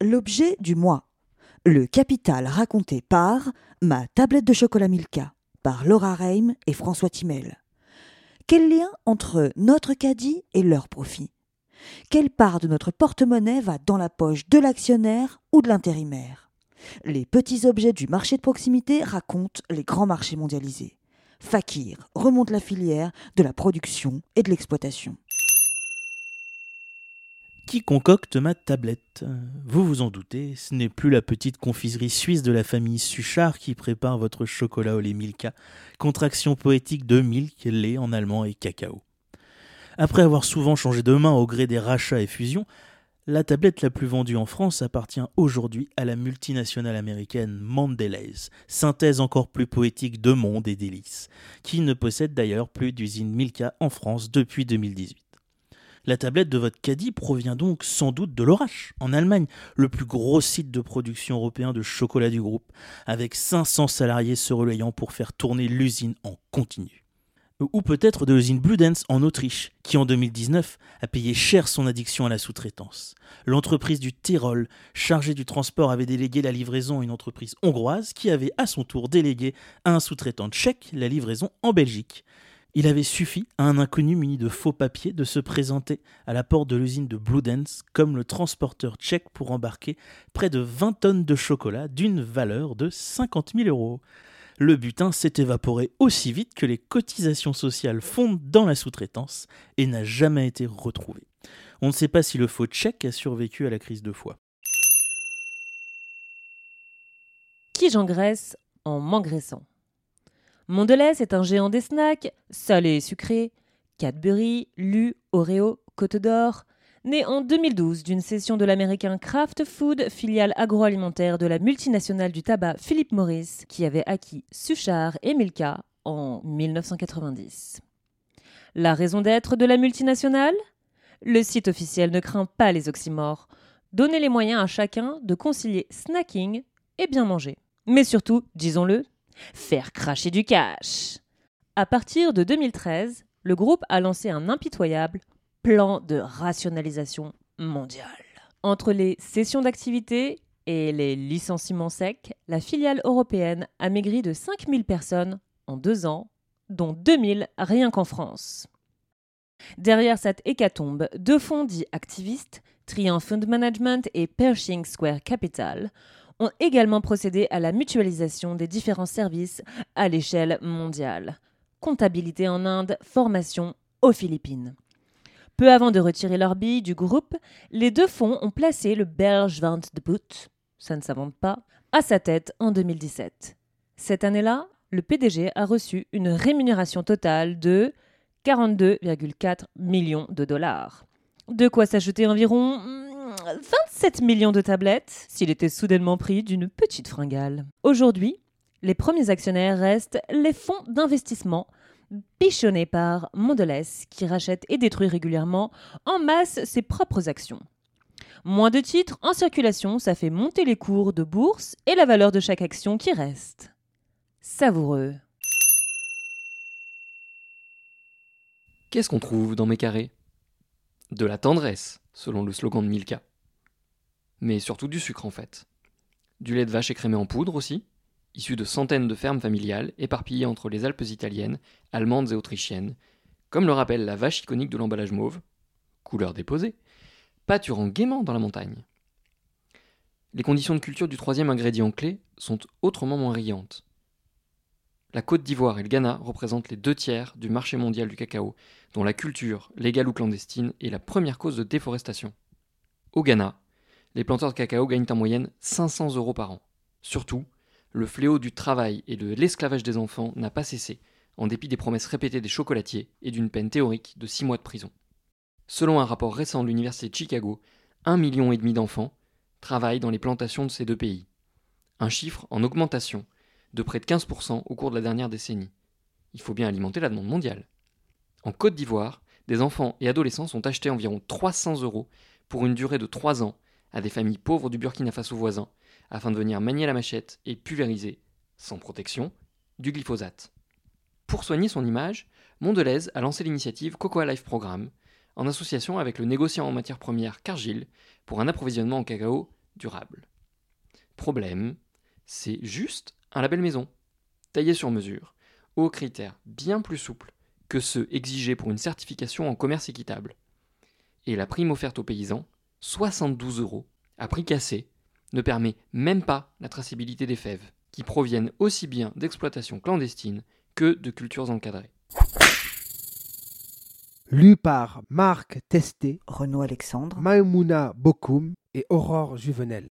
L'objet du mois. Le capital raconté par Ma tablette de chocolat Milka par Laura Reim et François Timel. Quel lien entre notre caddie et leur profit Quelle part de notre porte-monnaie va dans la poche de l'actionnaire ou de l'intérimaire? Les petits objets du marché de proximité racontent les grands marchés mondialisés. Fakir remonte la filière de la production et de l'exploitation. Qui concocte ma tablette Vous vous en doutez, ce n'est plus la petite confiserie suisse de la famille Suchard qui prépare votre chocolat au lait Milka, contraction poétique de milk, lait en allemand et cacao. Après avoir souvent changé de main au gré des rachats et fusions, la tablette la plus vendue en France appartient aujourd'hui à la multinationale américaine Mondelez, synthèse encore plus poétique de monde et délices, qui ne possède d'ailleurs plus d'usine Milka en France depuis 2018. La tablette de votre caddie provient donc sans doute de l'Orache, en Allemagne, le plus gros site de production européen de chocolat du groupe, avec 500 salariés se relayant pour faire tourner l'usine en continu. Ou peut-être de l'usine Bludenz en Autriche, qui en 2019 a payé cher son addiction à la sous-traitance. L'entreprise du Tyrol, chargée du transport, avait délégué la livraison à une entreprise hongroise qui avait à son tour délégué à un sous-traitant tchèque la livraison en Belgique. Il avait suffi à un inconnu muni de faux papiers de se présenter à la porte de l'usine de Bludenz comme le transporteur tchèque pour embarquer près de 20 tonnes de chocolat d'une valeur de 50 000 euros. Le butin s'est évaporé aussi vite que les cotisations sociales fondent dans la sous-traitance et n'a jamais été retrouvé. On ne sait pas si le faux tchèque a survécu à la crise de foie. Qui j'engraisse en m'engraissant? Mondelez est un géant des snacks, salés et sucrés, Cadbury, Lu, Oreo, Côte d'Or, né en 2012 d'une session de l'américain Kraft Food, filiale agroalimentaire de la multinationale du tabac Philip Morris, qui avait acquis Suchard et Milka en 1990. La raison d'être de la multinationale? Le site officiel ne craint pas les oxymores. Donner les moyens à chacun de concilier snacking et bien manger. Mais surtout, disons-le, faire cracher du cash. À partir de 2013, le groupe a lancé un impitoyable plan de rationalisation mondiale. Entre les cessions d'activité et les licenciements secs, la filiale européenne a maigri de 5000 personnes en deux ans, dont 2000 rien qu'en France. Derrière cette hécatombe, deux fonds dits activistes, Triumph Fund Management et Pershing Square Capital, ont également procédé à la mutualisation des différents services à l'échelle mondiale. Comptabilité en Inde, formation aux Philippines. Peu avant de retirer leur bille du groupe, les deux fonds ont placé le Belge Van de Boot, ça ne s'invente pas, à sa tête en 2017. Cette année-là, le PDG a reçu une rémunération totale de 42,4 millions de dollars. De quoi s'ajouter environ 27 millions de tablettes s'il était soudainement pris d'une petite fringale. Aujourd'hui, les premiers actionnaires restent les fonds d'investissement bichonnés par Mondelez qui rachète et détruit régulièrement en masse ses propres actions. Moins de titres en circulation, ça fait monter les cours de bourse et la valeur de chaque action qui reste. Savoureux. Qu'est-ce qu'on trouve dans mes carrés? De la tendresse, selon le slogan de Milka. Mais surtout du sucre en fait. Du lait de vache écrémé en poudre aussi, issu de centaines de fermes familiales éparpillées entre les Alpes italiennes, allemandes et autrichiennes, comme le rappelle la vache iconique de l'emballage mauve, couleur déposée, pâturant gaiement dans la montagne. Les conditions de culture du troisième ingrédient clé sont autrement moins riantes. La Côte d'Ivoire et le Ghana représentent les deux tiers du marché mondial du cacao, dont la culture, légale ou clandestine, est la première cause de déforestation. Au Ghana, les planteurs de cacao gagnent en moyenne 500 euros par an. Surtout, le fléau du travail et de l'esclavage des enfants n'a pas cessé, en dépit des promesses répétées des chocolatiers et d'une peine théorique de 6 mois de prison. Selon un rapport récent de l'Université de Chicago, un million et demi d'enfants travaillent dans les plantations de ces deux pays. Un chiffre en augmentation de près de 15% au cours de la dernière décennie. Il faut bien alimenter la demande mondiale. En Côte d'Ivoire, des enfants et adolescents sont achetés environ 300 euros pour une durée de 3 ans à des familles pauvres du Burkina Faso voisin afin de venir manier la machette et pulvériser, sans protection, du glyphosate. Pour soigner son image, Mondelez a lancé l'initiative Cocoa Life Programme, en association avec le négociant en matières premières Cargill, pour un approvisionnement en cacao durable. Problème, c'est juste un label maison, taillé sur mesure, aux critères bien plus souples que ceux exigés pour une certification en commerce équitable. Et la prime offerte aux paysans, 72 euros, à prix cassé, ne permet même pas la traçabilité des fèves, qui proviennent aussi bien d'exploitations clandestines que de cultures encadrées. Lu par Marc Testé, Renaud Alexandre. Maïmouna Bokoum et Aurore Juvenel.